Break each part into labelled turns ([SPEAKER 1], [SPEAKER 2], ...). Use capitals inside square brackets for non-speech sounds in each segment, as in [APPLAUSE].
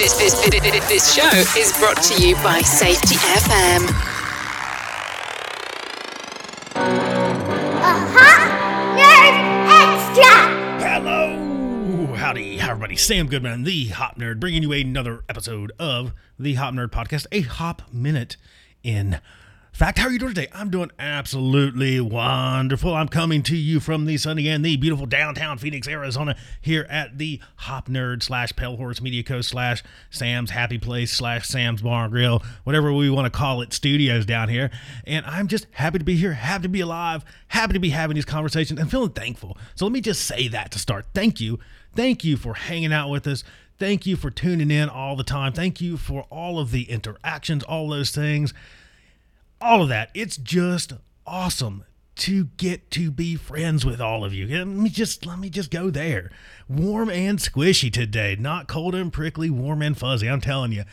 [SPEAKER 1] This, this, this, this show is brought to you by Safety FM. Uh-huh. Nerd Extra!
[SPEAKER 2] Hello, howdy, how everybody? Sam Goodman, the Hop Nerd, bringing you another episode of the Hop Nerd Podcast, a Hop Minute in fact. How are you doing today? I'm doing absolutely wonderful. I'm coming to you from the sunny and the beautiful downtown Phoenix, Arizona, here at the Hop Nerd slash Pale Horse Media Co slash Sam's Happy Place slash Sam's Bar and Grill, whatever we want to call it, studios down here. And I'm just happy to be here, happy to be alive, happy to be having these conversations, and feeling thankful. So let me just say that to start. Thank you. Thank you for hanging out with us. Thank you for tuning in all the time. Thank you for all of the interactions, all those things all of that. It's just awesome to get to be friends with all of you. Let me just let me just go there. Warm and squishy today, not cold and prickly, warm and fuzzy. I'm telling you,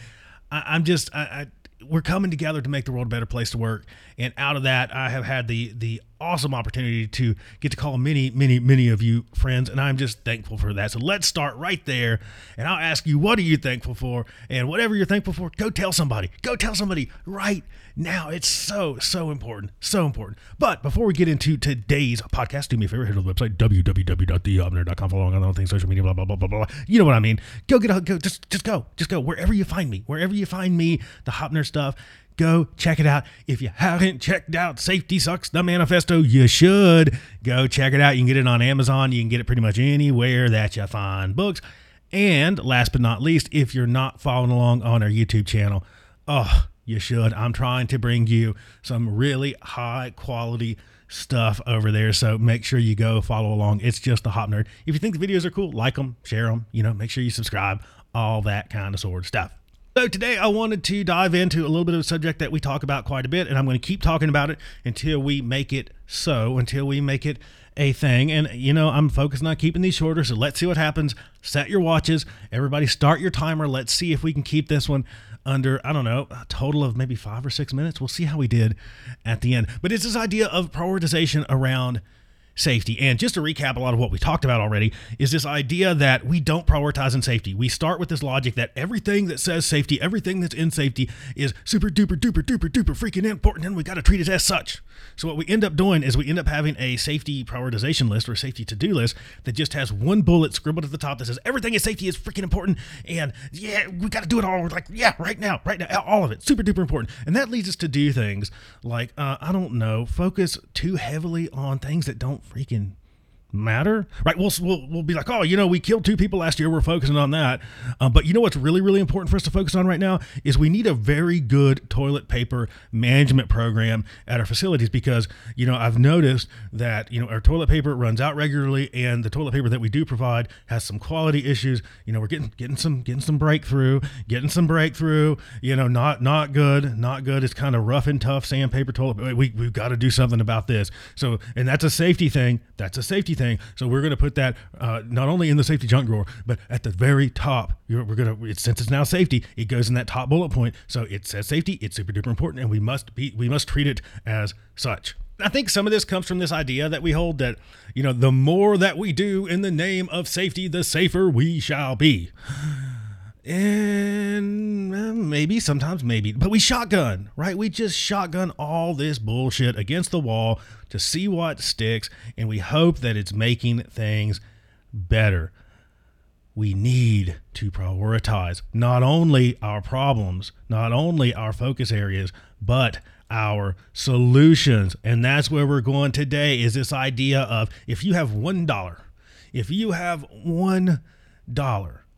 [SPEAKER 2] I, am just I, I we're coming together to make the world a better place to work. And out of that, I have had the the awesome opportunity to get to call many, many, many of you friends, and I'm just thankful for that. So let's start right there, and I'll ask you, what are you thankful for? And whatever you're thankful for, go tell somebody. Go tell somebody right now. It's so, so important. So important. But before we get into today's podcast, do me a favor, head to the website, www.thehopnerd.com, follow on all things social media, blah, blah, blah, blah, blah. You know what I mean. Go get a, go, just, just go. Just go. Wherever you find me, wherever you find me, the Hop Nerd stuff, Go check it out. If you haven't checked out Safety Sucks the Manifesto, you should go check it out. You can get it on Amazon. You can get it pretty much anywhere that you find books. And last but not least, if you're not following along on our YouTube channel, oh, you should. I'm trying to bring you some really high quality stuff over there. So make sure you go follow along. It's just the Hop Nerd. If you think the videos are cool, like them, share them, you know, make sure you subscribe, all that kind of sort of stuff. So today I wanted to dive into a little bit of a subject that we talk about quite a bit, and I'm going to keep talking about it until we make it so, until we make it a thing. And you know, I'm focusing on keeping these shorter, so let's see what happens. Set your watches, everybody start your timer. Let's see if we can keep this one under, I don't know, a total of maybe five or six minutes. We'll see how we did at the end. But it's this idea of prioritization around safety. And just to recap a lot of what we talked about already, is this idea that we don't prioritize in safety. We start with this logic that everything that says safety, everything that's in safety is super duper duper duper duper freaking important, and we got to treat it as such. So what we end up doing is we end up having a safety prioritization list or safety to-do list that just has one bullet scribbled at the top that says everything is safety is freaking important, and yeah, we got to do it all. We're like, yeah, right now, right now, all of it, super duper important. And that leads us to do things like uh, I don't know, focus too heavily on things that don't freaking matter, right? We'll, we'll, we'll be like, oh, you know, we killed two people last year. We're focusing on that. Um, but you know what's really, really important for us to focus on right now is we need a very good toilet paper management program at our facilities because, you know, I've noticed that, you know, our toilet paper runs out regularly and the toilet paper that we do provide has some quality issues. You know, we're getting, getting some, getting some breakthrough, getting some breakthrough, you know, not, not good, not good. It's kind of rough and tough sandpaper toilet. We, we've got to do something about this. So, and that's a safety thing. That's a safety thing. So we're going to put that uh, not only in the safety junk drawer, but at the very top. We're going to since it's now safety, it goes in that top bullet point. So it says safety. It's super duper important, and we must be we must treat it as such. I think some of this comes from this idea that we hold that, you know, the more that we do in the name of safety, the safer we shall be. And maybe, sometimes, maybe, but we shotgun, right? We just shotgun all this bullshit against the wall to see what sticks, and we hope that it's making things better. We need to prioritize not only our problems, not only our focus areas, but our solutions. And that's where we're going today is this idea of if you have $1, if you have $1,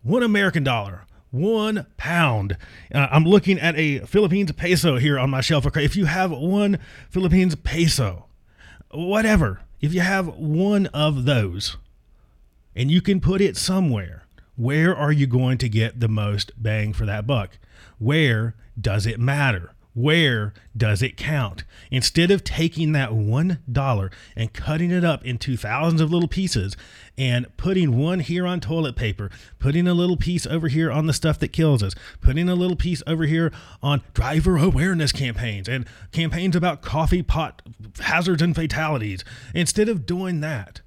[SPEAKER 2] one American dollar, one pound. Uh, I'm looking at a Philippines peso here on my shelf. Okay, if you have one Philippines peso, whatever, if you have one of those and you can put it somewhere, where are you going to get the most bang for that buck? Where does it matter? Where does it count? Instead of taking that $1 and cutting it up into thousands of little pieces and putting one here on toilet paper, putting a little piece over here on the stuff that kills us, putting a little piece over here on driver awareness campaigns and campaigns about coffee pot hazards and fatalities, instead of doing that,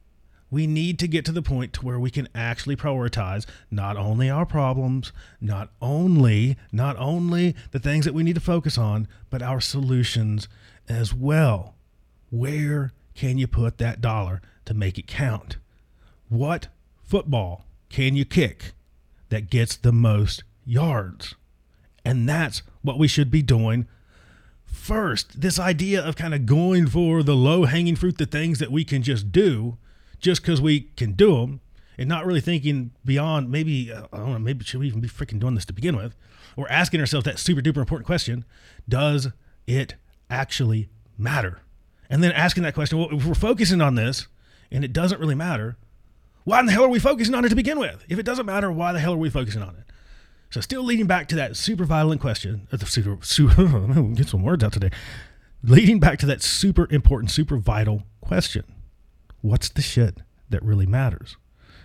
[SPEAKER 2] we need to get to the point to where we can actually prioritize not only our problems, not only not only the things that we need to focus on, but our solutions as well. Where can you put that dollar to make it count? What football can you kick that gets the most yards? And that's what we should be doing first. This idea of kind of going for the low hanging fruit, the things that we can just do just because we can do them and not really thinking beyond maybe, uh, I don't know, maybe should we even be freaking doing this to begin with? Or asking ourselves that super duper important question Does it actually matter? And then asking that question, well, if we're focusing on this and it doesn't really matter, why in the hell are we focusing on it to begin with? If it doesn't matter, why the hell are we focusing on it? So, still leading back to that super violent question, uh, the super, super [LAUGHS] get some words out today. Leading back to that super important, super vital question what's the shit that really matters?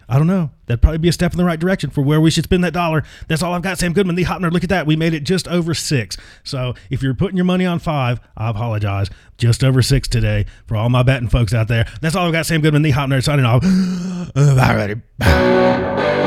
[SPEAKER 2] I don't know. That'd probably be a step in the right direction for where we should spend that dollar. That's all I've got. Sam Goodman, the Hop Nerd. Look at that. We made it just over six. So if you're putting your money on five, I apologize. Just over six today for all my betting folks out there. That's all I've got. Sam Goodman, the Hop Nerd, signing off. [GASPS]